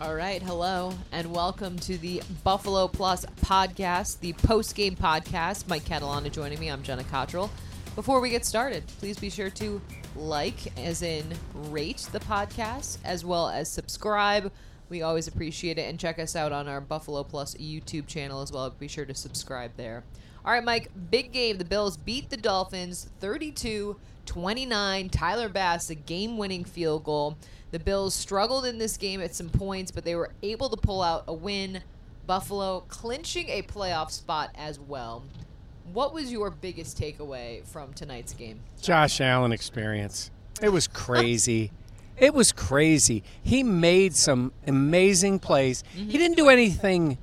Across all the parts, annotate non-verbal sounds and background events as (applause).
All right, hello, and welcome to the Buffalo Plus podcast, the post game podcast. Mike Catalana joining me. I'm Jenna Cottrell. Before we get started, please be sure to like, as in rate the podcast, as well as subscribe. We always appreciate it. And check us out on our Buffalo Plus YouTube channel as well. Be sure to subscribe there. All right, Mike, big game. The Bills beat the Dolphins 32 29. Tyler Bass, a game winning field goal. The Bills struggled in this game at some points, but they were able to pull out a win. Buffalo clinching a playoff spot as well. What was your biggest takeaway from tonight's game? Josh Allen experience. It was crazy. it was crazy. He made some amazing plays. Mm-hmm. He didn't do anything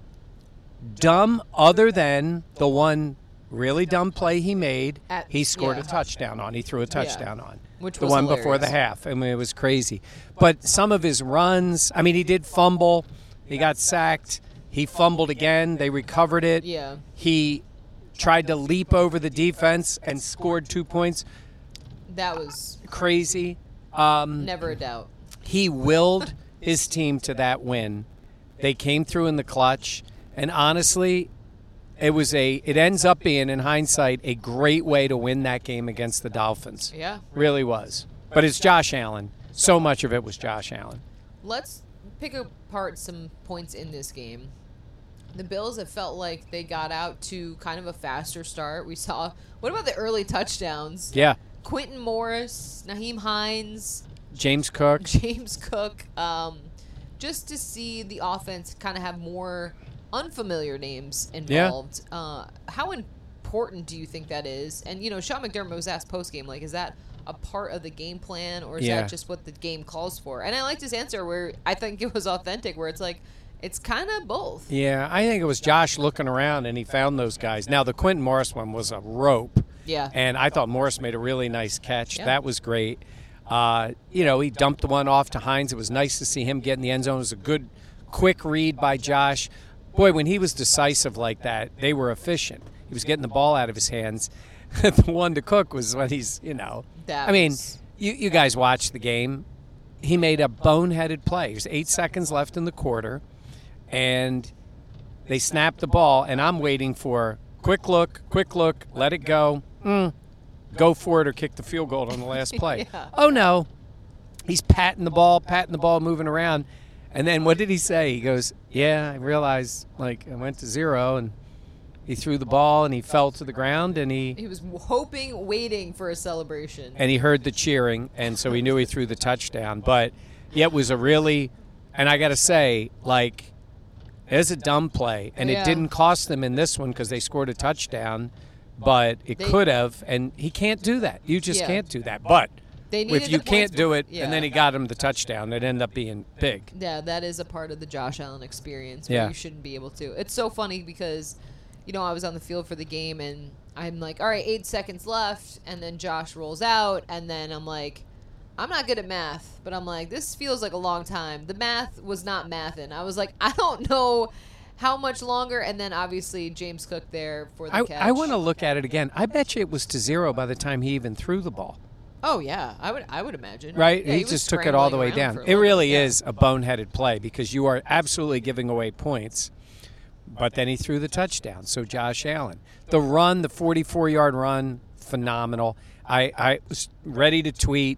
dumb other than the one really dumb play he made. At, he scored yeah. a touchdown on. He threw a touchdown yeah. on. Which the one hilarious. before the half. I mean, it was crazy. But some of his runs, I mean, he did fumble. He got sacked. He fumbled again. They recovered it. Yeah. He tried to leap over the defense and scored two points. That was crazy. Um, Never a doubt. He willed his team to that win. They came through in the clutch, and honestly, it was a it ends up being in hindsight a great way to win that game against the Dolphins. Yeah. Really was. But it's Josh Allen. So much of it was Josh Allen. Let's pick apart some points in this game. The Bills have felt like they got out to kind of a faster start. We saw what about the early touchdowns? Yeah. Quintin Morris, Nyheim Hines, James Cook. (laughs) James Cook. Um, just to see the offense kind of have more unfamiliar names involved. Yeah. Uh, how important do you think that is? And you know, Sean McDermott was asked post game, like, is that a part of the game plan, or is yeah. that just what the game calls for? And I liked his answer, where I think it was authentic, where it's like. It's kind of both. Yeah, I think it was Josh looking around and he found those guys. Now the Quintin Morris one was a rope. Yeah. And I thought Morris made a really nice catch. Yeah. That was great. Uh, you know, he dumped the one off to Hines. It was nice to see him get in the end zone. It was a good, quick read by Josh boy, when he was decisive like that, they were efficient. He was getting the ball out of his hands. (laughs) the one to Cook was when he's, you know. That I mean, you, you guys watched the game. He made a boneheaded play. There's eight seconds left in the quarter, and they snapped the ball, and I'm waiting for quick look, quick look, let it go. Mm, go for it or kick the field goal on the last (laughs) play. yeah. Oh, no. He's patting the ball, patting the ball, moving around. And then what did he say? He goes, "Yeah, I realized like I went to zero and he threw the ball and he fell to the ground and he he was hoping, waiting for a celebration. And he heard the cheering and so he knew he threw the touchdown. But yeah, it was a really and I got to say like it's a dumb play and yeah. it didn't cost them in this one because they scored a touchdown, but it could have and he can't do that. You just Yeah. can't do that. But They needed if you can't do it yeah. and then he got him the touchdown, it ended up being big. Yeah, that is a part of the Josh Allen experience where Yeah. you shouldn't be able to. It's so funny because, you know, I was on the field for the game and I'm like, all right, eight seconds left. And then Josh rolls out. And then I'm like, I'm not good at math, but I'm like, this feels like a long time. The math was not mathing. I was like, (laughs) I don't know how much longer. And then obviously James Cook there for the I, catch. I want to look at it again. I bet you it was to zero by the time he even threw the ball. Oh yeah, I would. I would imagine. Right? Yeah, he, was just took it all the way down. It really bit, yeah. is a boneheaded play because you are absolutely giving away points. But then he threw the touchdown. So Josh Allen, the run, the 44-yard run, phenomenal. I, I was ready to tweet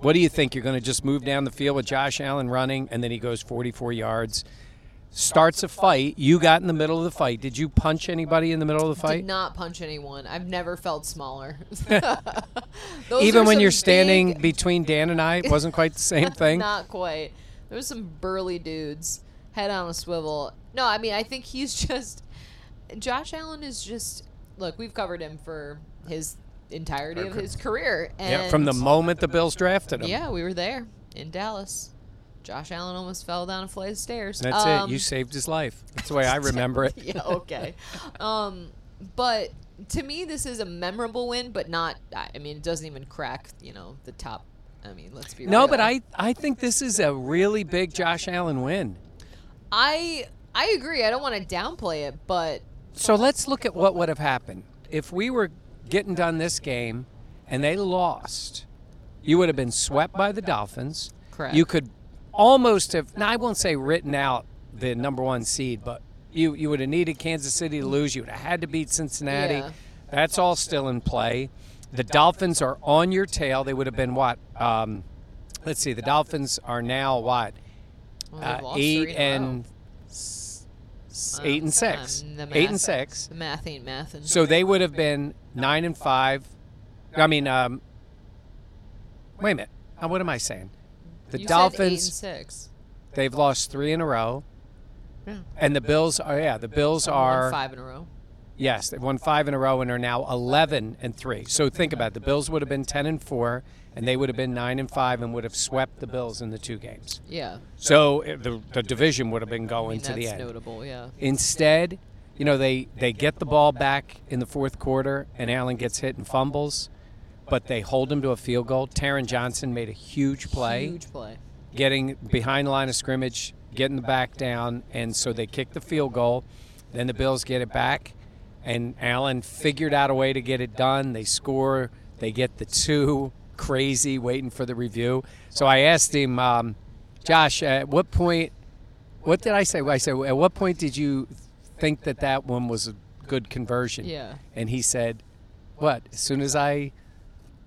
What do you think? You're going to just move down the field with Josh Allen running, and then he goes 44 yards, starts a fight. You got in the middle of the fight. Did you punch anybody in the middle of the Did fight? not punch anyone. I've never felt smaller. (laughs) (laughs) Even when you're standing (laughs) between Dan and I, it wasn't quite the same thing. Not quite. There was some burly dudes, head on a swivel. No, I mean I think he's just Josh Allen is just look. We've covered him for his entirety of his career, and yeah, from the moment the Bills drafted him. yeah, we were there in Dallas. Josh Allen almost fell down a flight of stairs. That's Um, it. You saved his life. (laughs) That's the way I remember it. yeah, okay. (laughs) um, but to me, this is a memorable win, but not. I I mean, it doesn't even crack. You know, the top. I mean, let's be No, real. but I, I think this is a really big Josh Allen win. I I agree. I don't want to downplay it, but So let's look at what would have happened if we were getting done this game and they lost. You would have been swept by the Dolphins. Correct. You could almost have. Now I won't say written out the number one seed, but you you would have needed Kansas City to lose. You would have had to beat Cincinnati. Yeah. That's all still in play. The Dolphins are on your tail. They would have been what? Um, let's see. The Dolphins are now what? well, Uh, eight three in a row. and s- s- eight and six. Um, Eight and six. The math ain't mathing. So they would have been nine and five. I mean, um, wait a minute. What am I saying? The You Dolphins, Said eight and six. they've lost three in a row. Yeah. And the Bills are, yeah, the Bills Won are, five in a row. yes, they've won five in a row and are now 11 and three. So think about it. The Bills would have been 10 and four, and they would have been nine and five and would have swept the Bills in the two games. Yeah. So uh, the, the division would have been I going mean, to the that's end. notable. Yeah. Instead, you know, they, they get the ball back in the fourth quarter, and Allen gets hit and fumbles, but they hold him to a field goal. Taron Johnson made a huge play, Huge play. getting behind the line of scrimmage, getting the back down, and so they kick the field goal. Then the Bills get it back, and Allen figured out a way to get it done. They score, they get the two. Crazy, waiting for the review. So I asked him, um, Josh, at what point what did I say? I said, at what point did you think that that one was a good conversion? Yeah. And he said, what? As soon as I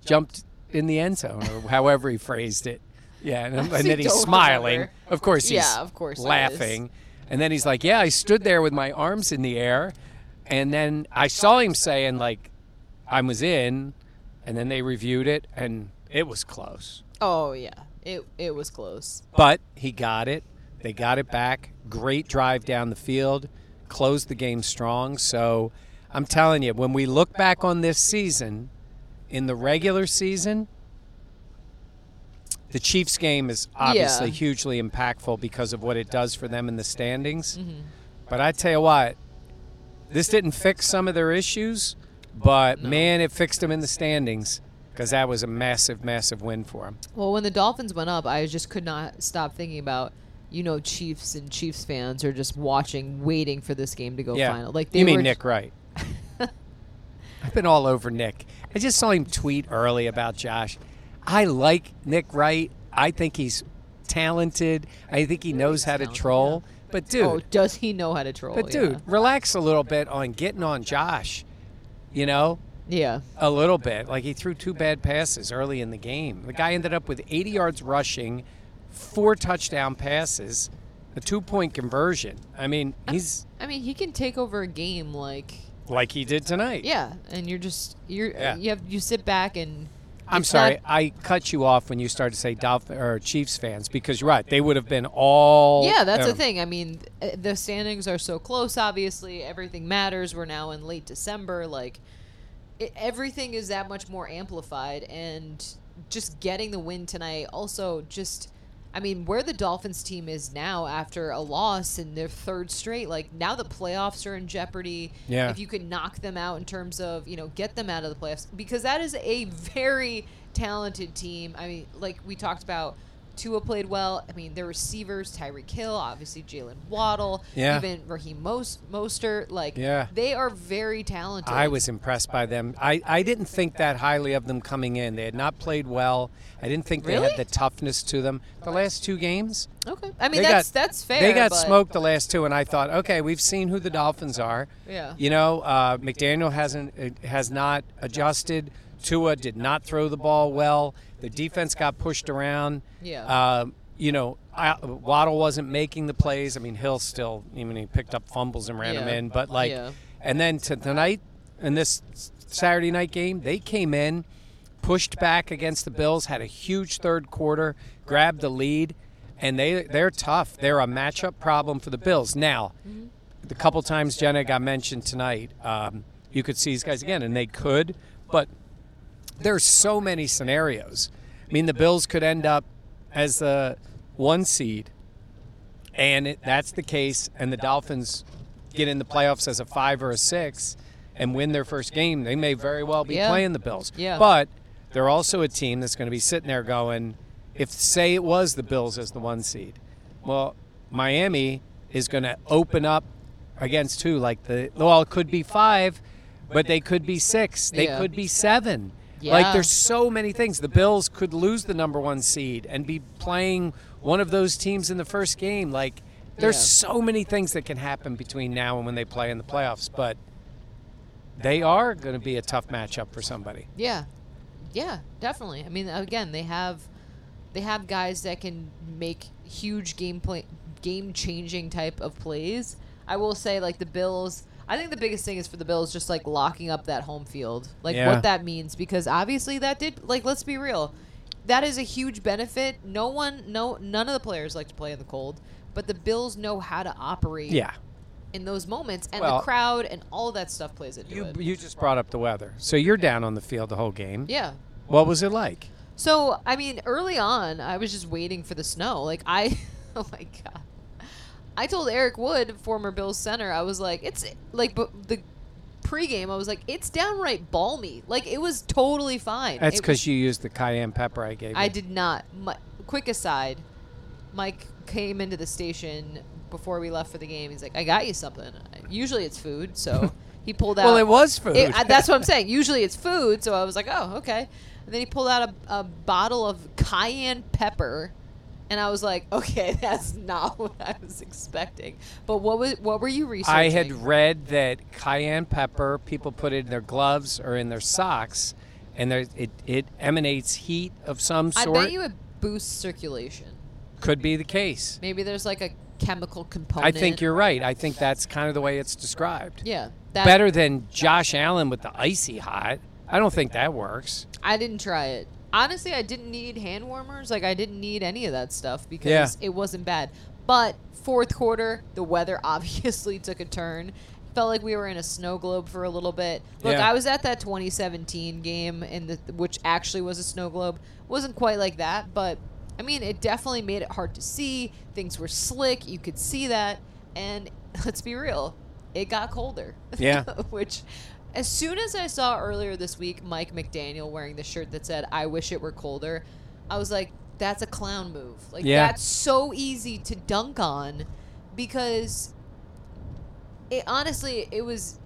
jumped in the end zone, or however he phrased it. Yeah, and, (laughs) and then he's smiling. remember. Of course, he's Yeah, of course laughing. And then he's like, yeah, I stood there with my arms in the air, and then I saw him saying like, I was in, and then they reviewed it, and it was close. Oh yeah. It it was close. But he got it. They got it back. Great drive down the field. Closed the game strong. So I'm telling you, when we look back on this season, in the regular season, the Chiefs game is obviously Yeah. hugely impactful because of what it does for them in the standings. Mm-hmm. But I tell you what, this didn't fix some of their issues, but man, it fixed them in the standings because that was a massive, massive win for them. Well, when the Dolphins went up, I just could not stop thinking about, you know, Chiefs and Chiefs fans are just watching, waiting for this game to go Yeah. final. Like they you mean were, Nick Wright? I've been all over Nick. I just saw him tweet early about Josh. I like Nick Wright. I think he's talented. I think he knows how to troll. But oh, dude, Oh, does he know how to troll? but dude, yeah. relax a little bit on getting on Josh. You know, Yeah. a little bit. Like he threw two bad passes early in the game. The guy ended up with 80 yards rushing, four touchdown passes, a two-point conversion. I mean, he's I mean, he can take over a game like like he did tonight. yeah, and you're just you're Yeah. you have you sit back and I'm sorry, not- I cut you off when you started to say Dolphin or Chiefs fans because you're right. They would have been all. Yeah, that's uh, the thing. I mean, uh, the standings are so close. Obviously, everything matters. We're now in late December. Like, it, everything is that much more amplified, and just getting the win tonight. Also, just, I mean, where the Dolphins team is now after a loss in their third straight. Like now, the playoffs are in jeopardy. Yeah. If you could knock them out in terms of you know get them out of the playoffs because that is a very talented team. I mean, like we talked about. Tua played well. I mean, their receivers, Tyreek Hill, obviously Jaylen Waddle, Yeah. even Raheem Mos- Mostert. Like, Yeah. they are very talented. I was impressed by them. I, I didn't think that highly of them coming in. They had not played well. I didn't think they had the toughness to them. The last two games, okay. I mean, that's, got that's fair. They got smoked the last two, and I thought, okay, we've seen who the Dolphins are. Yeah. You know, uh, McDaniel hasn't uh, has not adjusted. Tua did not throw the ball well. The defense got pushed around. Yeah. Uh, you know, I, Waddle wasn't making the plays. I mean, Hill still, even he picked up fumbles and ran them in. But like, Yeah. and then to tonight in this Saturday night game, they came in, pushed back against the Bills, had a huge third quarter, grabbed the lead, and they they're tough. They're a matchup problem for the Bills. Now, the couple times Jenna got mentioned tonight, um, you could see these guys again, and they could, but there's so many scenarios. I mean, the Bills could end up as the one seed, and it, that's the case, and the Dolphins get in the playoffs as a five or a six and win their first game. They may very well be Yeah. playing the Bills. Yeah. But they're also a team that's going to be sitting there going, if say it was the Bills as the one seed, well, Miami is going to open up against two, Like the well, it could be five, but they could be six. They Yeah. could be seven. Yeah. Like there's so many things. The Bills could lose the number one seed and be playing one of those teams in the first game. Like there's Yeah. so many things that can happen between now and when they play in the playoffs. But they are going to be a tough matchup for somebody. Yeah, yeah, definitely. I mean, again, they have they have guys that can make huge game play, game changing type of plays. I will say, like the Bills. I think the biggest thing is for the Bills just like locking up that home field, like Yeah. what that means, because obviously that did like let's be real, that is a huge benefit. No one, no, none of the players like to play in the cold, but the Bills know how to operate Yeah. in those moments, and Well- the crowd and all that stuff plays into You it. you just brought up the weather, so you're down on the field the whole game. yeah, What was it like? So, I mean, early on, I was just waiting for the snow. Like, I, (laughs) oh my God. I told Eric Wood, former Bills center, I was like, it's like, but the pregame, I was like, it's downright balmy. Like, it was totally fine. That's because you used the cayenne pepper I gave you. I did not. My, quick aside, Mike came into the station before we left for the game. He's like, I got you something. Usually it's food, so (laughs) he pulled out. Well, it was food. It- I- that's what I'm saying. Usually it's food, so I was like, oh, okay. And then he pulled out a, a bottle of cayenne pepper, and I was like, okay, (laughs) that's not (laughs) what I was expecting. But what was what were you researching? I had read that cayenne pepper, people put it in their gloves or in their socks, and there, it, it emanates heat of some sort. I bet you it boosts circulation. Could be the case. Maybe there's like a chemical component. I think you're right. I think that's kind of the way it's described. Yeah. That, Better than Josh Allen with the icy hot. I don't think that works. I didn't try it. Honestly, I didn't need hand warmers. Like I didn't need any of that stuff because Yeah. it wasn't bad. But fourth quarter, the weather (laughs) obviously took a turn. Felt like we were in a snow globe for a little bit. Look, Yeah. I was at that 2017 game in the which actually was a snow globe. wasn't quite like that, but I mean, it definitely made it hard to see. Things were slick. You could see that, and (laughs) let's be real, it got colder. Yeah. (laughs) which as soon as I saw earlier this week Mike McDaniel wearing the shirt that said "I wish it were colder," I was like, "That's a clown move. Like Yeah. that's so easy to dunk on because it honestly it was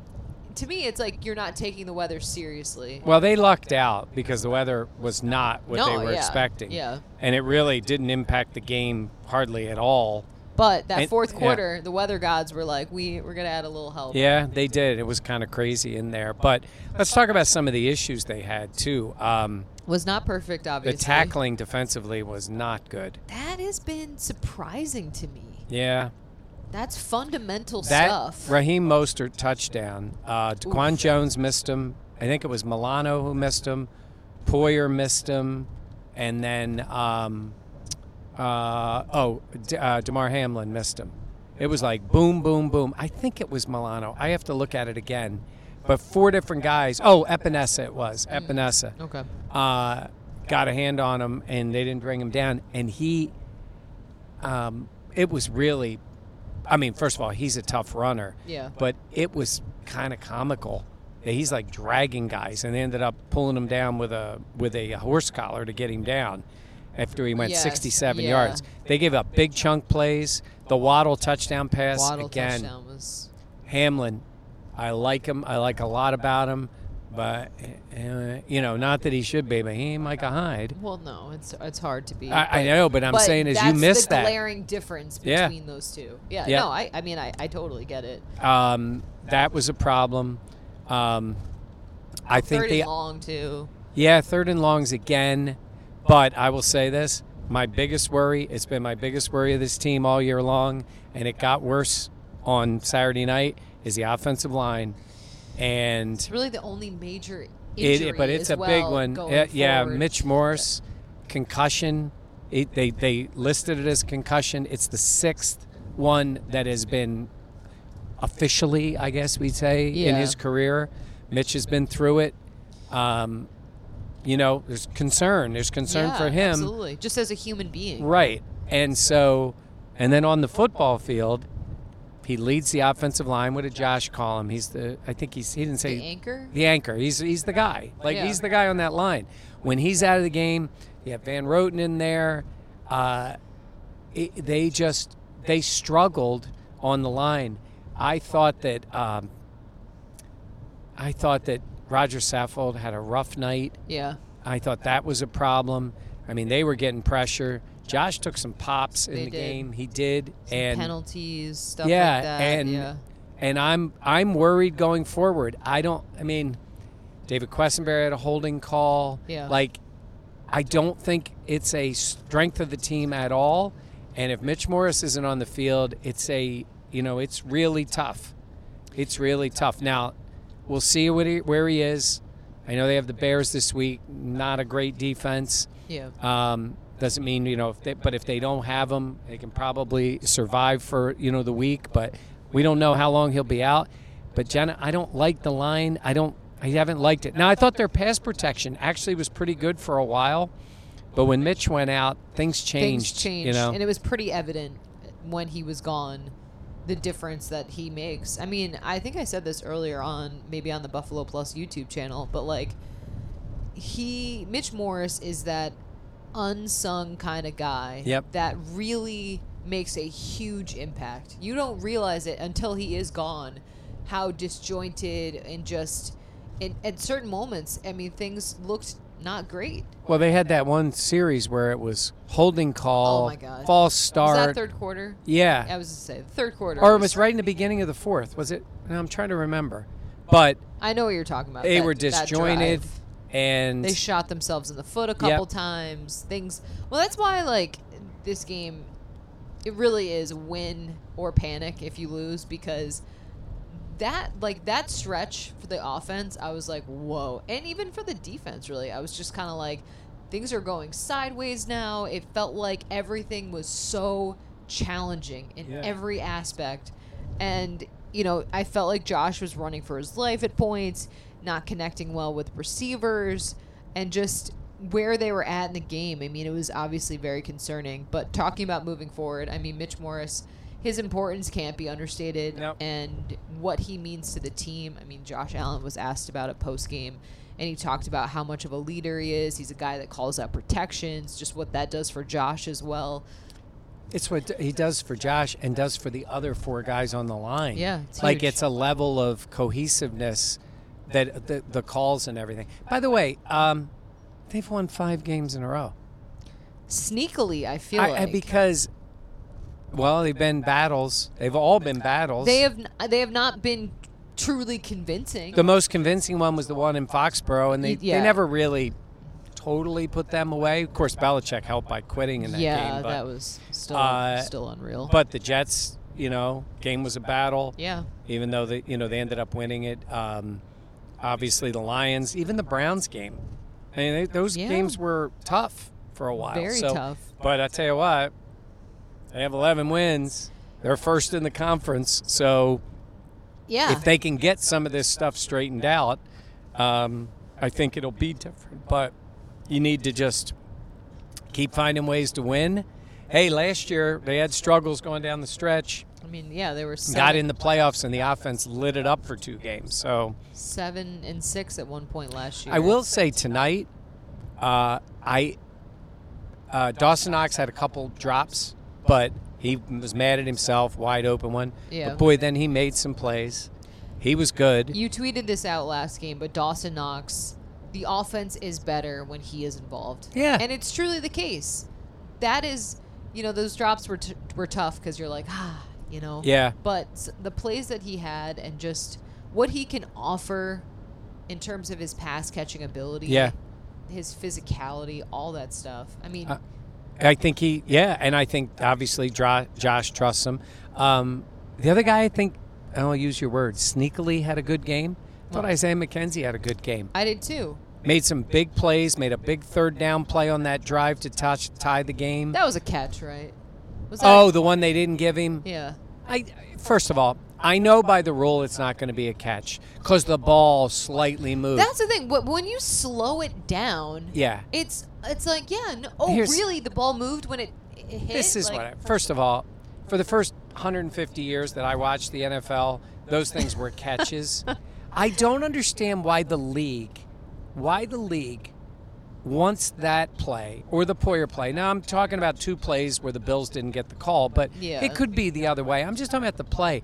to me it's like you're not taking the weather seriously." Well, they lucked out because the weather was not what No, they were yeah, expecting. yeah. And it really didn't impact the game hardly at all. But that And- fourth yeah. quarter, the weather gods were like, "We we're gonna add a little help." Yeah, they did. It was kind of crazy in there. But let's talk about some of the issues they had, too. Um, Was not perfect, obviously. the tackling defensively was not good. that has been surprising to me. Yeah. That's fundamental That stuff. Raheem Mostert touchdown. Uh, DaQuan Jones missed him. I think it was Milano who missed him. Poyer missed him, and then um, uh, oh, D- uh, Damar Hamlin missed him. It was like boom, boom, boom. I think it was Milano. I have to look at it again. But four different guys. Oh, Epenesa it was. Epenesa Okay. uh, got a hand on him and they didn't bring him down. And he, um, it was really, I mean, first of all, he's a tough runner. Yeah. But it was kind of comical. that He's like dragging guys, and they ended up pulling him down with a with a horse collar to get him down. After he went Yes, 67 yeah. yards, they gave up big chunk plays. The Waddle touchdown pass Waddle again. touchdown was Hamlin, I like him. I like a lot about him, but uh, you know, not that he should be, but he ain't Micah Hyde. well, no, it's it's hard to be. I, I know, but I'm but saying is you missed that. glaring difference Yeah. between those two. Yeah, Yeah. no, I, I mean, I, I totally get it. Um, that was a problem. Um, I think Third they and long too. Yeah, third and longs again. But I will say this my biggest worry, it's been my biggest worry of this team all year long, and it got worse on Saturday night, is the offensive line. And It's really the only major it, but it's a big one. going Yeah, yeah. Mitch Morse, concussion. It, they they listed it as concussion. It's the sixth one that has been officially, I guess we'd say, in his career. Mitch has been through it. Um, you know, there's concern. There's concern Yeah, for him. Absolutely. Just as a human being. Right. And so, and then on the football field, he leads the offensive line. What did Josh call him? He's the, I think he's, he didn't say The anchor? the anchor. He's he's the guy. Like Yeah. he's the guy on that line. When he's out of the game, you have Van Roten in there. Uh, it, they just they struggled on the line. I thought that um, I thought that Rodger Saffold had a rough night. Yeah. I thought that was a problem. I mean, they were getting pressure. Josh took some pops in They the did. game. He did, Some and penalties, stuff yeah, like that. and yeah. and I'm I'm worried going forward. I don't. I mean, David Quessenberry had a holding call. Yeah. Like, I don't think it's a strength of the team at all. And if Mitch Morse isn't on the field, it's a you know it's really tough. It's really tough. Now, we'll see what he, where he is. I know they have the Bears this week. Not a great defense. Yeah. Um, doesn't mean you know, if they, but if they don't have him, they can probably survive for you know the week. But we don't know how long he'll be out. But Jenna, I don't like the line. I don't. I haven't liked it. Now I thought their pass protection actually was pretty good for a while, but when Mitch went out, things changed. Things changed. You know, And it was pretty evident when he was gone the difference that he makes. I mean, I think I said this earlier on, maybe on the Buffalo Plus YouTube channel, but like, he, Mitch Morse, is that unsung kind of guy Yep. that really makes a huge impact. You don't realize it until he is gone, how disjointed and just. In, at certain moments, I mean, things looked not great. well, they had that one series where it was holding call, Oh my God. false start. Was that third quarter? yeah, I was to say third quarter. or it was right in the beginning of the fourth. Was it? No, I'm trying to remember. But I know what you're talking about. they that- were that disjointed, and They shot themselves in the foot a couple times. Things. Well, that's why like this game, it really is win or panic if you lose because that like that stretch for the offense, I was like, whoa, and even for the defense, really, I was just kind of like, things are going sideways now. It felt like everything was so challenging in Yeah. every aspect, and you know, I felt like Josh was running for his life at points, not connecting well with receivers, and just where they were at in the game. I mean, it was obviously very concerning. But talking about moving forward, I mean, Mitch Morse, his importance can't be understated, Nope. and what he means to the team. I mean, Josh Allen was asked about it post game. And he talked about how much of a leader he is. He's a guy that calls out protections, just what that does for Josh as well. It's what he does for Josh and does for the other four guys on the line. Yeah, it's like huge. it's a level of cohesiveness that the, the calls and everything. By the way, um, they've won five games in a row. Sneakily, I feel I- I- like because, well, they've been battles. They've all been battles. they have they have not been truly convincing. the most convincing one was the one in Foxborough, and they, Yeah. they never really totally put them away. Of course, Belichick helped by quitting in that yeah, game. Yeah, that was still uh, still unreal. but the Jets, you know, game was a battle. yeah, even though they you know they ended up winning it. Um, obviously, the Lions, even the Browns game. I mean, they, those Yeah. games were tough for a while. Very so- tough. But I tell you what, they have 11 wins. They're first in the conference. So yeah. if they can get some of this stuff straightened out, um, I think it'll be different. But you need to just keep finding ways to win. Hey, last year they had struggles going down the stretch I mean, yeah, they were seven, got in the playoffs and the offense lit it up for two games. So seven and six at one point last year. I will say tonight, uh, I uh, Dawson Knox had a couple drops, but he was mad at himself, wide open one. Yeah. But boy, then he made some plays. He was good. You tweeted this out last game, but Dawson Knox, the offense is better when he is involved. Yeah. and it's truly the case. That is, you know, those drops were t- were tough because you're like, ah, you know. Yeah. But the plays that he had and just what he can offer in terms of his pass catching ability. Yeah. his physicality, all that stuff. I mean, Uh, I think he, yeah, and I think obviously Josh trusts him. Um, the other guy, I think, I'll use your word, sneakily had a good game. I thought Isaiah McKenzie had a good game. I did too. Made some big plays, made a big third down play on that drive to touch tie the game. That was a catch, right? Was that Oh, the one they didn't give him. yeah. I first of all, I know by the rule it's not going to be a catch because the ball slightly moved. That's the thing. wh- When you slow it down, yeah. it's it's like yeah. No, oh, Here's- really? The ball moved when it, it hit. This is Like, what. I, first of all, for the first 150 years that I watched the NFL, those things were catches. (laughs) I don't understand why the league, why the league wants that play or the Poyer play. Now I'm talking about two plays where the Bills didn't get the call, but Yeah. it could be the other way. I'm just talking about the play.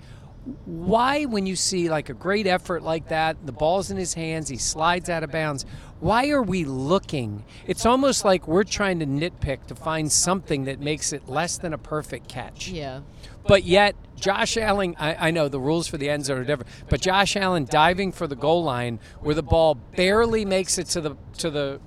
Why, when you see like a great effort like that, the ball's in his hands, he slides out of bounds. Why are we looking? It's almost like we're trying to nitpick to find something that makes it less than a perfect catch. yeah. But yet, Josh Allen, I, I know the rules for the end zone are different, but Josh Allen diving for the goal line where the ball barely makes it to the to the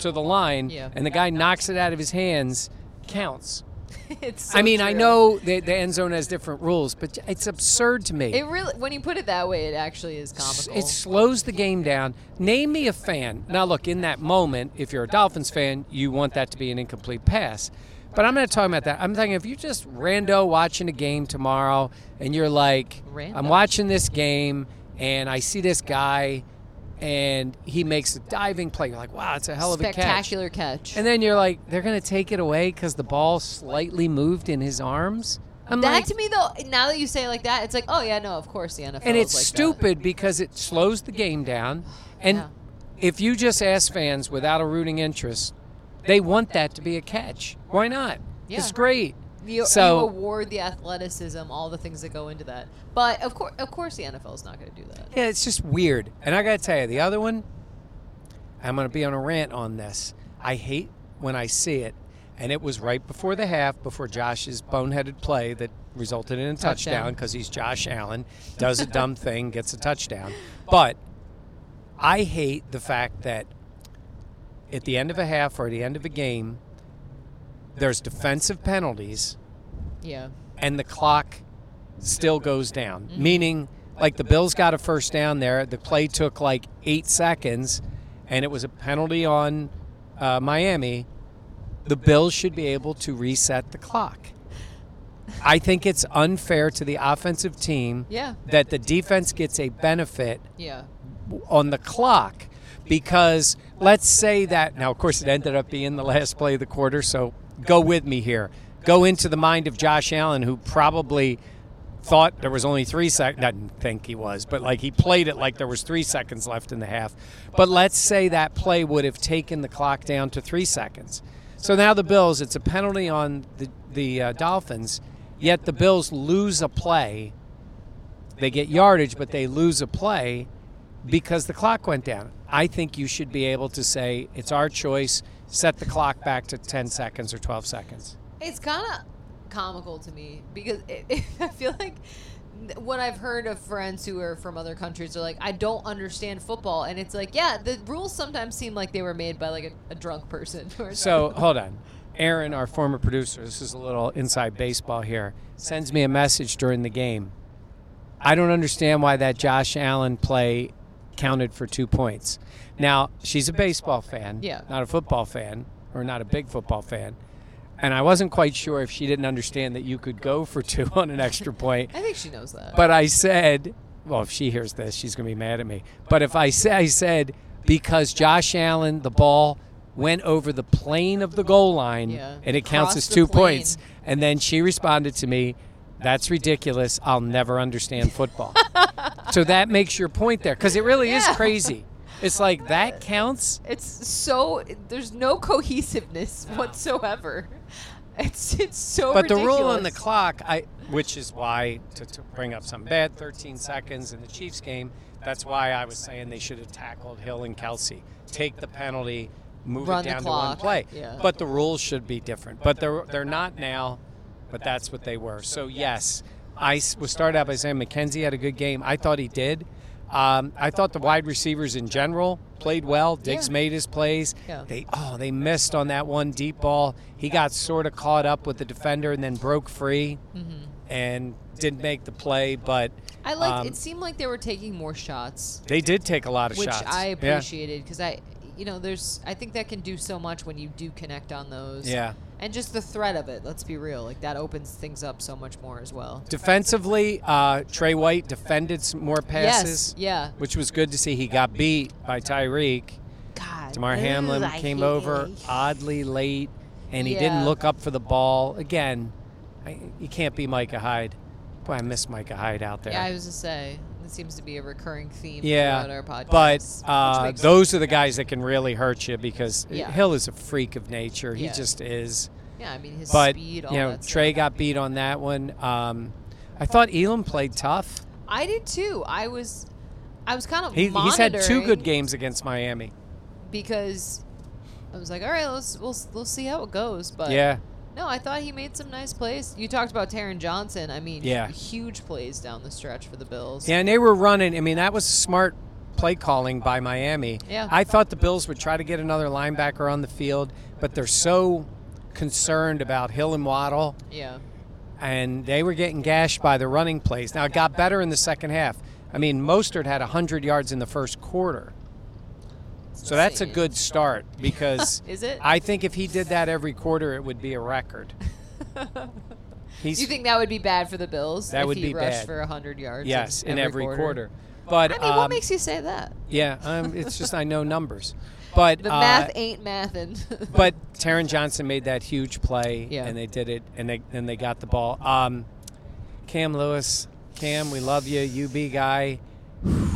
to the line, Yeah. and the guy knocks it out of his hands, counts. (laughs) it's. So I mean, I know the, the end zone has different rules, but it's absurd to me. It really, when you put it that way, it actually is comical. It slows the game down. Name me a fan. Now, look, in that moment, if you're a Dolphins fan, you want that to be an incomplete pass. But I'm not talking about that. I'm thinking if you're just rando watching a game tomorrow and you're like, Rando. I'm watching this game and I see this guy and he makes a diving play. You're like, wow, it's a hell of a catch. spectacular catch. And then you're like, they're going to take it away because the ball slightly moved in his arms. I'm that like, to me though, now that you say it like that, it's like, oh yeah, no, of course the NFL. and it's like that. stupid because it slows the game down. And Yeah. if you just ask fans without a rooting interest, they want that to be a catch. Why not? Yeah. It's great. You, you award the athleticism, all the things that go into that. But of course, of course, the NFL is not going to do that. yeah, it's just weird. And I got to tell you, the other one, I'm going to be on a rant on this. I hate when I see it, and it was right before the half, before Josh's boneheaded play that resulted in a Touchdown. touchdown because he's Josh Allen, does a dumb (laughs) thing, gets a touchdown. But I hate the fact that at the end of a half or at the end of a game, there's defensive penalties Yeah. and the clock still goes down. Meaning, like the Bills got a first down there, the play took like eight seconds, and it was a penalty on uh, Miami. The Bills should be able to reset the clock. I think it's unfair to the offensive team Yeah. that the defense gets a benefit Yeah. on the clock because let's say that now of course it ended up being the last play of the quarter so go with me here go into the mind of josh allen who probably thought there was only three seconds didn't think he was but like he played it like there was three seconds left in the half but let's say that play would have taken the clock down to three seconds so now the bills it's a penalty on the, the uh, dolphins yet the bills lose a play they get yardage but they lose a play because the clock went down. I think you should be able to say it's our choice. Set the clock back to 10 seconds or 12 seconds. It's kind of comical to me because (laughs) it, I feel like when I've heard of friends who are from other countries, they're like, I don't understand football. And it's like, yeah, the rules sometimes seem like they were made by like a, a drunk person. (laughs) or So hold on. Erin, our former producer, this is a little inside baseball here, sends me a message during the game. I don't understand why that Josh Allen play counted for two points. Now, she's a baseball fan, Yeah. not a football fan, or not a big football fan. And I wasn't quite sure if she didn't understand that you could go for two on an extra point. I think she knows that. But I said, well, if she hears this, she's going to be mad at me. But if I say, I said, because Josh Allen, the ball went over the plane of the goal line Yeah. and it counts as two plane. points. And then she responded to me, that's ridiculous. I'll never understand football. (laughs) so that makes your point there because it really Yeah. is crazy. It's like that counts. it's so there's no cohesiveness whatsoever. (laughs) It's it's so. But the rule on the clock, I, which is why to, to bring up some bad, 13 seconds in the Chiefs game. That's why I was saying they should have tackled Hill and Kelce, take the penalty, move Run it down to one play. yeah. But the rules should be different. But they're they're not now. But that's what they were. So yes, I was started out by saying McKenzie had a good game. I thought he did. Um, I thought the wide receivers in general played well. Diggs Yeah. made his plays. Yeah. They oh they missed on that one deep ball. He got sort of caught up with the defender and then broke free Mm-hmm. and didn't make the play. But I liked. um, it seemed like they were taking more shots, they did take a lot of which shots. Which I appreciated because I, you know, there's. I think that can do so much when you do connect on those. Yeah. And just the threat of it. Let's be real. Like that opens things up so much more as well. Defensively, uh, Trey White defended some more passes. Yes. Yeah. which was good to see. He got beat by Tyreek. God. Damar Hamlin came over oddly late, and he Yeah. didn't look up for the ball. Again, I, you can't be Micah Hyde. Boy, I miss Micah Hyde out there. Yeah, I was to say seems to be a recurring theme Yeah, throughout our podcast. but uh, those are the guys that can really hurt you because Yeah. Hill is a freak of nature. He Yeah. just is. Yeah, I mean his But speed, all you know, Trey got beat on that one. Um, I thought Elam played tough. I did too. I was, I was kind of He, he's had two good games against Miami. because I was like, all right, let's we'll we'll see how it goes. But yeah, no, I thought he made some nice plays. You talked about Taron Johnson. I mean, Yeah. huge plays down the stretch for the Bills. Yeah, and they were running. I mean, that was smart play calling by Miami. Yeah. I thought the Bills would try to get another linebacker on the field, but they're so concerned about Hill and Waddle, yeah. and they were getting gashed by the running plays. Now, it got better in the second half. I mean, Mostert had 100 yards in the first quarter. So that's a good start because (laughs) Is it? I think if he did that every quarter, it would be a record. (laughs) He's, Do you think that would be bad for the Bills? That if would he be rushed bad. for hundred yards. yes, in every, quarter. quarter. But I mean, um, what makes you say that? Yeah, um, it's just I know (laughs) numbers. But The uh, math ain't mathin'. but Taron Johnson made that huge play, Yeah. and they did it, and they and they got the ball. Um, Cam Lewis, Cam, we love you, UB guy.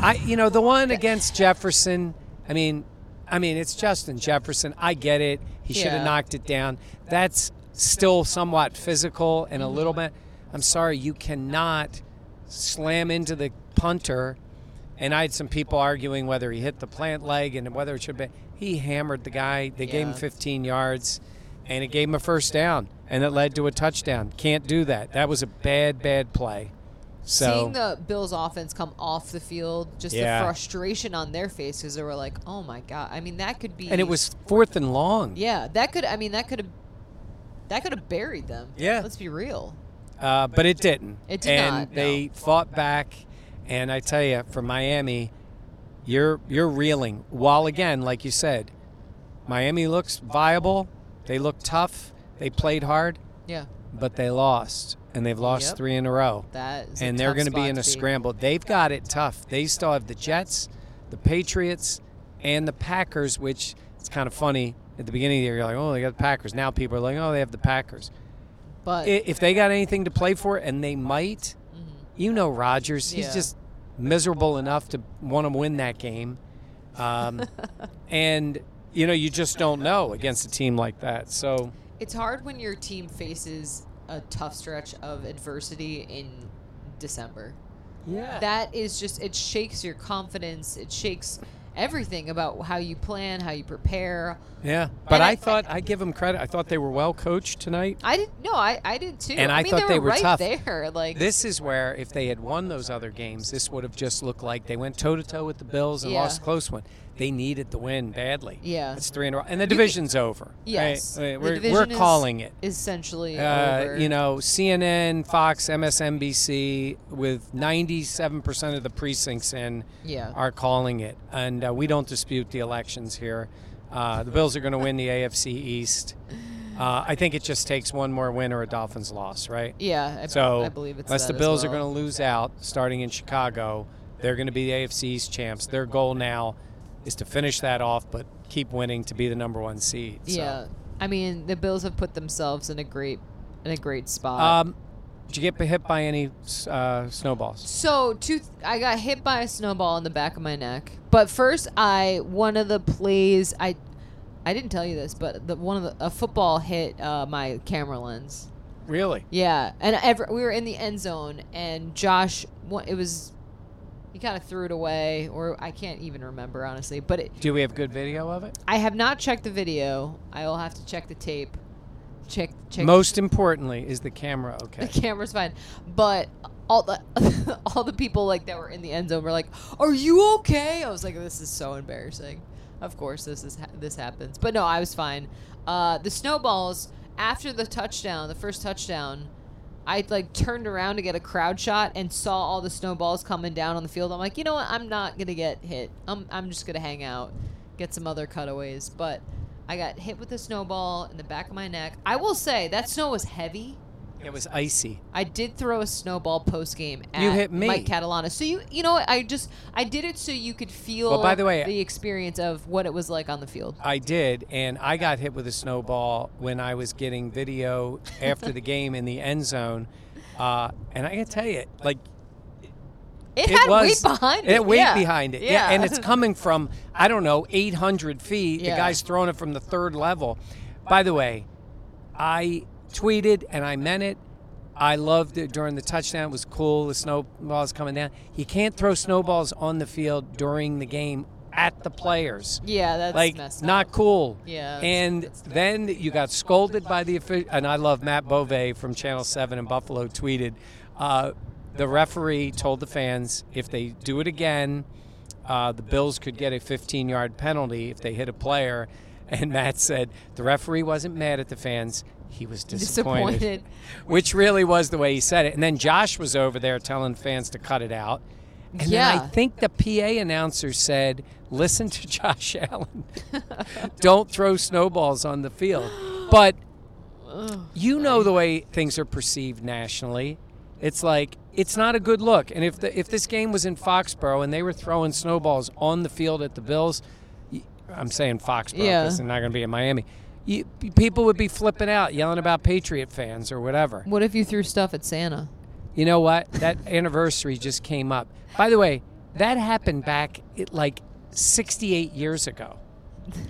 I, you know, the one against Jefferson. I mean, I mean, it's Justin Jefferson. I get it. He should Yeah. have knocked it down. That's still somewhat physical and a little bit. I'm sorry, you cannot slam into the punter. And I had some people arguing whether he hit the plant leg and whether it should be. He hammered the guy. They gave him 15 yards, and it gave him a first down, and it led to a touchdown. Can't do that. That was a bad, bad play. So Seeing the Bills' offense come off the field, just Yeah. the frustration on their face because they were like, "Oh my god!" I mean, that could be. and it was fourth and long. Yeah, that could. I mean, that could have. That could have buried them. Yeah. Let's be real. Uh, but it didn't. It did and not, no. they fought back. And I tell you, for Miami, you're you're reeling. While again, like you said, Miami looks viable. They look tough. They played hard, Yeah, but they lost, and they've lost Yep. three in a row. that. Is and they're going to be in a scramble. They've got it tough. They still have the Jets, the Patriots, and the Packers, which it's kind of funny. At the beginning of the year, you're like, oh, they got the Packers. Now people are like, oh, they have the Packers. But If they got anything to play for, and they might, you know Rodgers. He's Yeah. just miserable enough to want to win that game. Um, (laughs) and, you know, you just don't know against a team like that. So, it's hard when your team faces a tough stretch of adversity in December. yeah. That is just it shakes your confidence. It shakes everything about how you plan, how you prepare. yeah. But I, I- thought, I give them credit. I thought they were well coached tonight. I didn't. no, I, I did too. And I mean, thought they they were, were right tough. there. Like This is where, if they had won those other games, this would have just looked like they went toe to toe with the Bills and Yeah. lost a close one. They needed the win badly. Yeah. it's three in a row, and the division's over. yes, right? we're, we're calling it. essentially Uh, you know, CNN, Fox, MSNBC, with 97% of the precincts in, Yeah. are calling it. And uh, we don't dispute the elections here. Uh, the Bills are going to win the AFC East. (sighs) Uh, I think it just takes one more win or a Dolphins loss, right? yeah, I, So, I believe it's unless that the Bills well. are going to lose out starting in Chicago, they're going to be the AFC East champs. Their goal now is to finish that off, but keep winning to be the number one seed. So. Yeah, I mean the Bills have put themselves in a great in a great spot. Um, did you get hit by any uh, snowballs? So, two, I got hit by a snowball in the back of my neck. But first, I one of the plays I, I didn't tell you this, but the one of the a football hit uh, my camera lens. Really? Yeah, and ever, we were in the end zone, and Josh, it was, he kind of threw it away, or I can't even remember honestly. But it, Do we have good video of it? I have not checked the video. I will have to check the tape. Check check Most importantly, is the camera okay? the camera's fine. But all the (laughs) all the people like that were in the end zone were like, "Are you okay?" I was like, "This is so embarrassing." Of course, this is ha- this happens, but no, I was fine. Uh, the snowballs after the touchdown, the first touchdown, I like turned around to get a crowd shot and saw all the snowballs coming down on the field. I'm like, you know what? I'm not gonna get hit. I'm I'm just gonna hang out, get some other cutaways. But I got hit with a snowball in the back of my neck. I will say that snow was heavy. It was icy. I did throw a snowball post game. at You hit me. Mike Catalana. So you, you know, what? I just I did it so you could feel. Well, by the way- the experience of what it was like on the field. I did, and I got hit with a snowball when I was getting video after the game in the end zone. Uh, and I can tell you, like It, had was weight behind it. It weight yeah. behind it. Yeah, and it's (laughs) coming from I don't know 800 feet. Yeah. The guy's throwing it from the third level. By the way, I tweeted and I meant it. I loved it during the touchdown. It was cool. The snowballs coming down. You can't throw snowballs on the field during the game at the players. yeah, that's like messed up. not cool. Yeah, And then you got scolded by the official. And I love Matt Bove from Channel Seven in Buffalo tweeted, uh, the referee told the fans if they do it again, uh, the Bills could get a 15-yard penalty if they hit a player. And Matt said the referee wasn't mad at the fans. He was disappointed, Disappointed. (laughs) which really was the way he said it. And then Josh was over there telling fans to cut it out. And then Yeah. I think the PA announcer said, "Listen to (laughs) Josh Allen. (laughs) Don't throw snowballs on the field." (gasps) But you know the way things are perceived nationally. It's like it's not a good look. And if the if this game was in Foxborough and they were throwing snowballs on the field at the Bills, I'm saying Foxborough Yeah. because they're not going to be in Miami. You, people would be flipping out, yelling about Patriot fans or whatever. What if you threw stuff at Santa? You know what? That (laughs) anniversary just came up. By the way, that happened back like 68 years ago.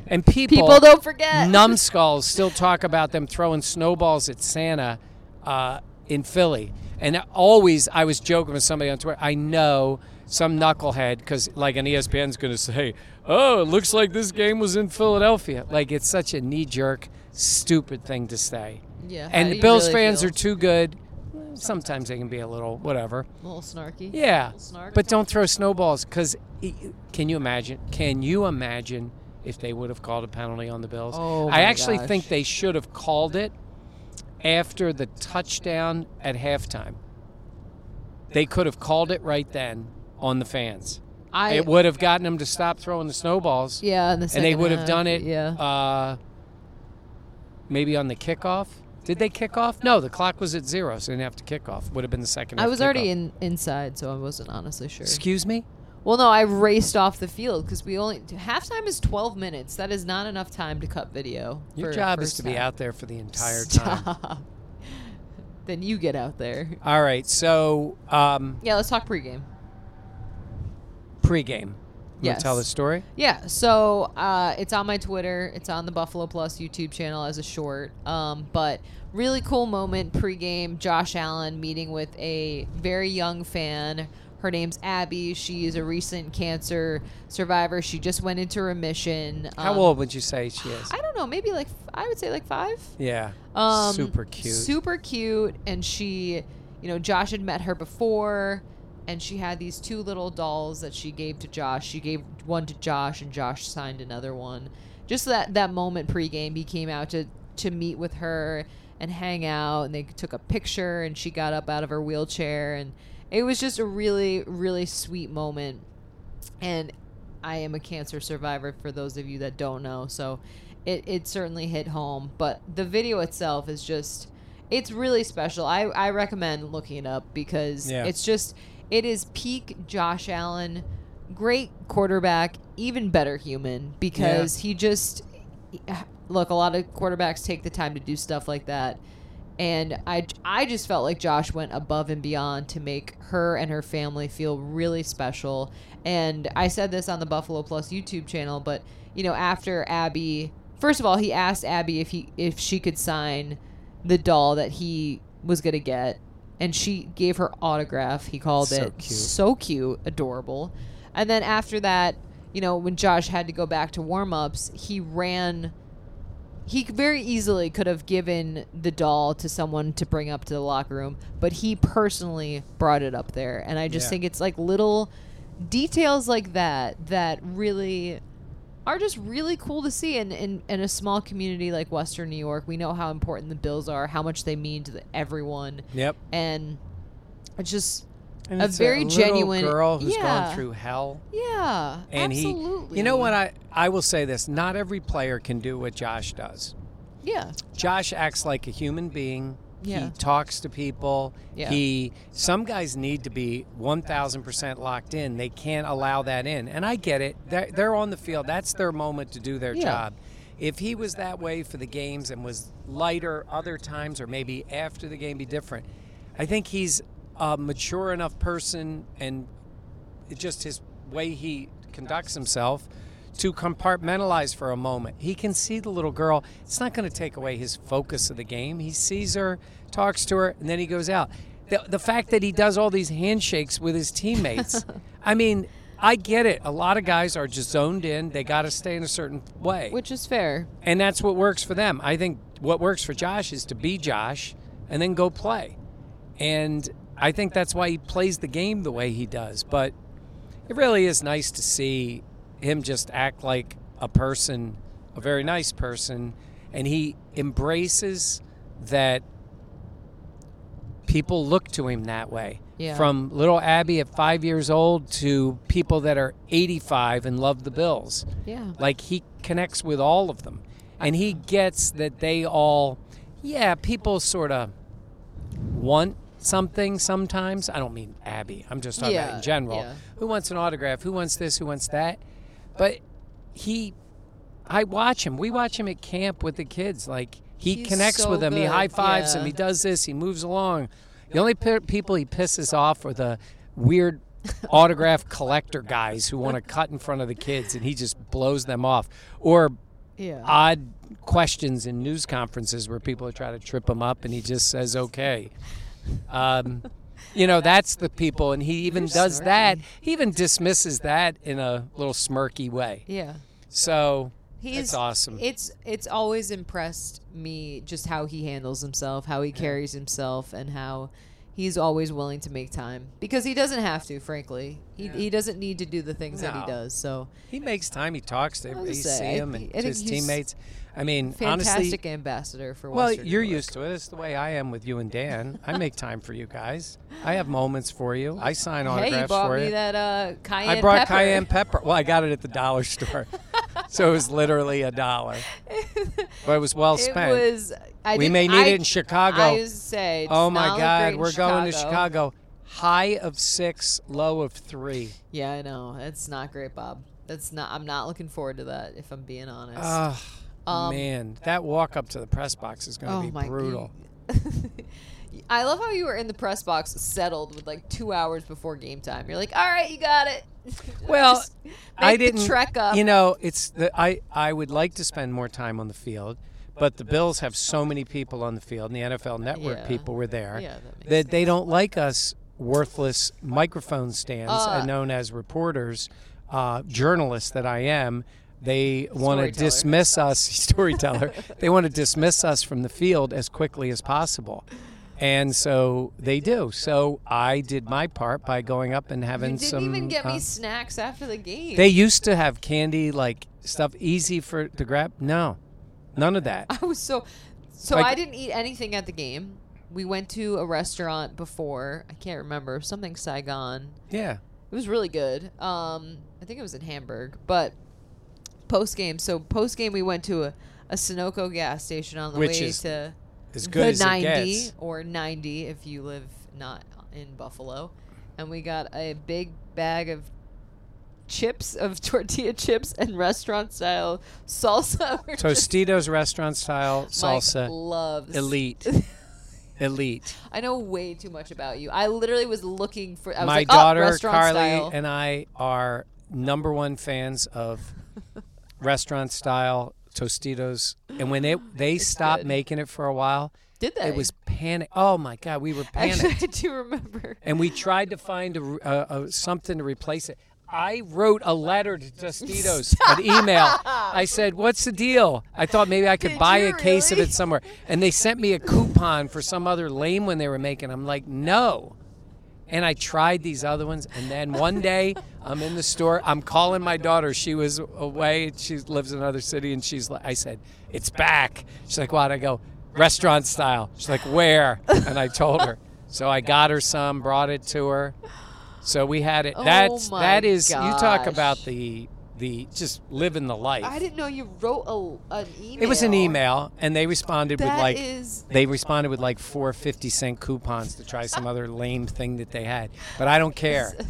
And (laughs) people, People don't forget. (laughs) numbskulls still talk about them throwing snowballs at Santa uh, in Philly. And always, I was joking with somebody on Twitter. I know some knucklehead, because like an ESPN's going to say, "Oh, it looks like this game was in Philadelphia." Like it's such a knee-jerk, stupid thing to say. Yeah, And the Bills really fans feel? are too good. Sometimes they can be a little whatever. A little snarky. Yeah, Little snark. but don't throw snowballs because can you imagine? Can you imagine if they would have called a penalty on the Bills? Oh, I actually gosh. think they should have called it after the touchdown at halftime. They could have called it right then on the fans. I it would have gotten them to stop throwing the snowballs, yeah, in the and they would have done it. Yeah. Uh, maybe on the kickoff. Did they kick off? No, the clock was at zero, so they didn't have to kick off. Would have been the second. I was already in inside, so I wasn't honestly sure. Excuse me. Well, no, I raced off the field because we only halftime is twelve minutes. That is not enough time to cut video. Your job is to be out there for the entire time. (laughs) Then you get out there. All right, so um, Yeah, let's talk pregame. Pregame. You Yes. tell the story? Yeah, so uh, it's on my Twitter. It's on the Buffalo Plus YouTube channel as a short. Um, but really cool moment pregame. Josh Allen meeting with a very young fan. Her name's Abby. She is a recent cancer survivor. She just went into remission. How Um, old would you say she is? I don't know. Maybe like I would say like five. yeah, Um, super cute. Super cute. And she, you know, Josh had met her before, and she had these two little dolls that she gave to Josh. She gave one to Josh, and Josh signed another one. Just that that moment pregame, he came out to to meet with her and hang out, and they took a picture, and she got up out of her wheelchair, and it was just a really really sweet moment. And I am a cancer survivor for those of you that don't know. So it, it certainly hit home. But the video itself is just, it's really special. I, I recommend looking it up because Yeah. it's just, it is peak Josh Allen, great quarterback, even better human because he just, look, a lot of quarterbacks take the time to do stuff like that. And I, I just felt like Josh went above and beyond to make her and her family feel really special. And I said this on the Buffalo Plus YouTube channel, but you know, after Abby, first of all, he asked Abby if he if she could sign the doll that he was gonna get, and she gave her autograph. He called So it cute. so cute, adorable. And then after that, you know, when Josh had to go back to warm ups, he ran he very easily could have given the doll to someone to bring up to the locker room, but he personally brought it up there. And I just Yeah. think it's like little details like that that really are just really cool to see in, in, in a small community like Western New York. We know how important the Bills are, how much they mean to the, everyone. Yep. And it's just And a very little genuine girl who's yeah, gone through hell. Yeah, And absolutely. he, you know what? I I will say this: not every player can do what Josh does. yeah, Josh acts like a human being. Yeah. He talks to people. Yeah. He some guys need to be 1000% locked in. They can't allow that in. And I get it. They're, they're on the field. That's their moment to do their Yeah. job. If he was that way for the games and was lighter other times or maybe after the game be different. I think he's a mature enough person and just his way he conducts himself to compartmentalize for a moment. He can see the little girl. It's not going to take away his focus of the game. He sees her, talks to her, and then he goes out. The, the fact that he does all these handshakes with his teammates, (laughs) I mean, I get it. A lot of guys are just zoned in. They got to stay in a certain way. which is fair. and that's what works for them. I think what works for Josh is to be Josh and then go play. And I think that's why he plays the game the way he does. But it really is nice to see him just act like a person, a very nice person, and he embraces that people look to him that way. Yeah. From little Abby at five years old to people that are 85 and love the Bills. Yeah. Like he connects with all of them. And he gets that they all, yeah, people sort of want something sometimes. I don't mean Abby. I'm just talking about in general. yeah. Who wants an autograph? Who wants this? Who wants that? But he, I watch him. We watch him at camp with the kids. Like he He's connects so with them. He good, high fives yeah. them. He does this. He moves along. The only pe- people he pisses off are the weird (laughs) autograph collector guys who want to cut in front of the kids, and he just blows them off. Or Yeah. odd questions in news conferences where people are trying to trip him up, and he just says, "Okay." Um, you know, that's the people, and he even You're does that. He even dismisses that in a little smirky way. yeah. So He's it's awesome. It's it's always impressed me just how he handles himself, how he carries himself, and how he's always willing to make time because he doesn't have to. Frankly, he, he doesn't need to do the things that he does. So he makes time. He talks to everybody. See him and I his teammates. I mean, honestly, fantastic ambassador for. Well, Western you're York. used to it. It's the way I am with you and Dan. I make (laughs) time for you guys. I have moments for you. I sign Hey, autographs you bought for me you. that uh, cayenne I brought pepper. cayenne pepper. Well, I got it at the dollar store, (laughs) so it was literally a dollar. But it was well (laughs) It spent. was. I We may need I- it in Chicago. I say. it oh my God, we're going to Chicago. High of six, low of three. Yeah, I know. That's not great, Bob. That's not. I'm not looking forward to that. If I'm being honest. Oh Um, man, that walk up to the press box is going to oh be brutal. (laughs) I love how you were in the press box, settled with like two hours before game time. You're like, all right, you got it. (laughs) Well, I didn't. trek up. You know, it's the I. I would like to spend more time on the field, but the Bills have so many people on the field, and the NFL Network Yeah. people were there Yeah, that that they don't like us worthless microphone stands, uh, known as reporters, uh, journalists that I am. They want to dismiss us, (laughs) storyteller. they want to dismiss us from the field as quickly as possible. And so they do. So I did my part by going up and having you didn't some. even get uh, me snacks after the game. they used to have candy like stuff easy for to grab. No, none of that. (laughs) I was so. So Like- I didn't eat anything at the game. We went to a restaurant before. I can't remember something Saigon. Yeah, It was really good. Um, I think it was in Hamburg. But post game, so post game, we went to a, a Sunoco gas station on the Which way to as good the as 90 it gets. or 90 if you live not in Buffalo. And we got a big bag of chips, of (laughs) tortilla chips and restaurant style salsa. (laughs) Tostitos restaurant style Mike salsa, loves elite, (laughs) elite. I know way too much about you. I literally was looking for. I was My like, oh, daughter oh, Carly style. and I are number one fans of restaurant style Tostitos, and when it (gasps) they stopped good. making it for a while, Did they? it was panic. Oh my god, we were (laughs) panicked. Actually, I do remember. and we tried to find a, a, a, something to replace it. I wrote a letter to (laughs) Tostitos, an email. I (laughs) said, "What's the deal?" I thought maybe I could Did buy a case of it somewhere, and they sent me a coupon for some other lame one they were making. I'm like, no. And I tried these other ones, and then one day I'm in the store. I'm calling my daughter. She was away. She lives in another city, and she's like, I said, "It's back." She's like, "What?" I go, "Restaurant style." She's like, "Where?" And I told her. So I got her some, brought it to her. So we had it. Oh That's my that is you talk about the the just living the life. I didn't know you wrote a, an email. It was an email, and they responded with like is- they responded with like four 50 cent coupons to try some other (laughs) lame thing that they had. But I don't care. (laughs)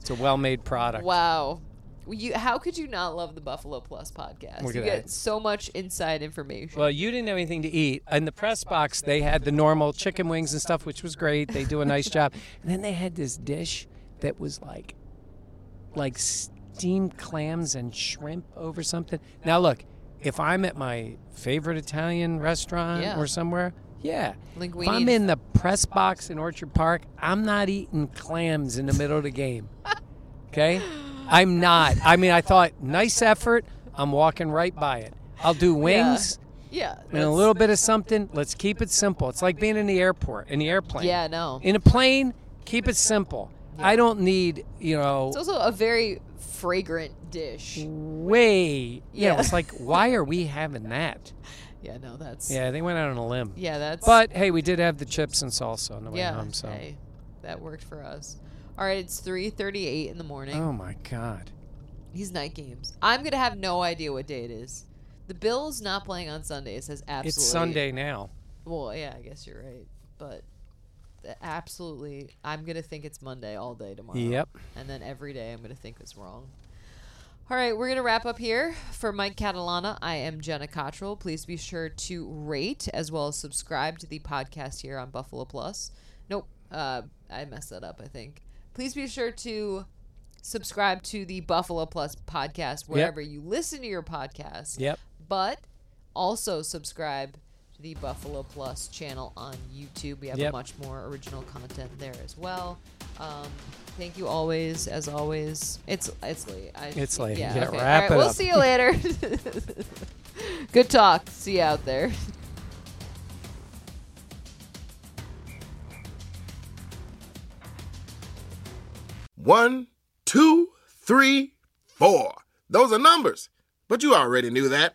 It's a well-made product. Wow. You, how could you not love the Buffalo Plus podcast? You get that. so much inside information. Well, you didn't have anything to eat. In the press box, they had the normal chicken wings and stuff, which was great. They do a nice (laughs) job. And then they had this dish that was like, like steamed clams and shrimp over something. Now, look, if I'm at my favorite Italian restaurant Yeah. or somewhere, yeah. Linguine If I'm in the press box in Orchard Park, I'm not eating clams in the middle of the game. Okay? I'm not. I mean, I thought, nice effort. I'm walking right by it. I'll do wings yeah. and a little bit of something. Let's keep it simple. It's like being in the airport, in the airplane. Yeah, no. In a plane, keep it simple. I don't need, you know, It's also a very fragrant dish. way. Yeah, Yeah. it's like, why are we having that? (laughs) Yeah, no, that's Yeah, they went out on a limb. yeah, that's But hey, we did have the chips and salsa on the way yeah, home, so. hey, that worked for us. All right, it's three thirty-eight in the morning. Oh my God. These night games. I'm gonna have no idea what day it is. The Bills not playing on Sunday. It says absolutely. It's Sunday now. Well, yeah, I guess you're right, but absolutely, I'm gonna think it's Monday all day tomorrow. Yep. And then every day I'm gonna think it's wrong. All right, we're gonna wrap up here for Mike Catalana. I am Jenna Cottrell. Please be sure to rate as well as subscribe to the podcast here on Buffalo Plus. Nope, uh, I messed that up. I think. Please be sure to subscribe to the Buffalo Plus podcast wherever you listen to your podcast Yep. but also subscribe to the Buffalo Plus channel on YouTube. We have Yep. much more original content there as well. Um, thank you always, as always. It's it's late. I, It's late. Yeah, Yeah, okay. wrap All right, it we'll up. see you later. (laughs) Good talk. See you out there. One, two, three, four. Those are numbers. But you already knew that.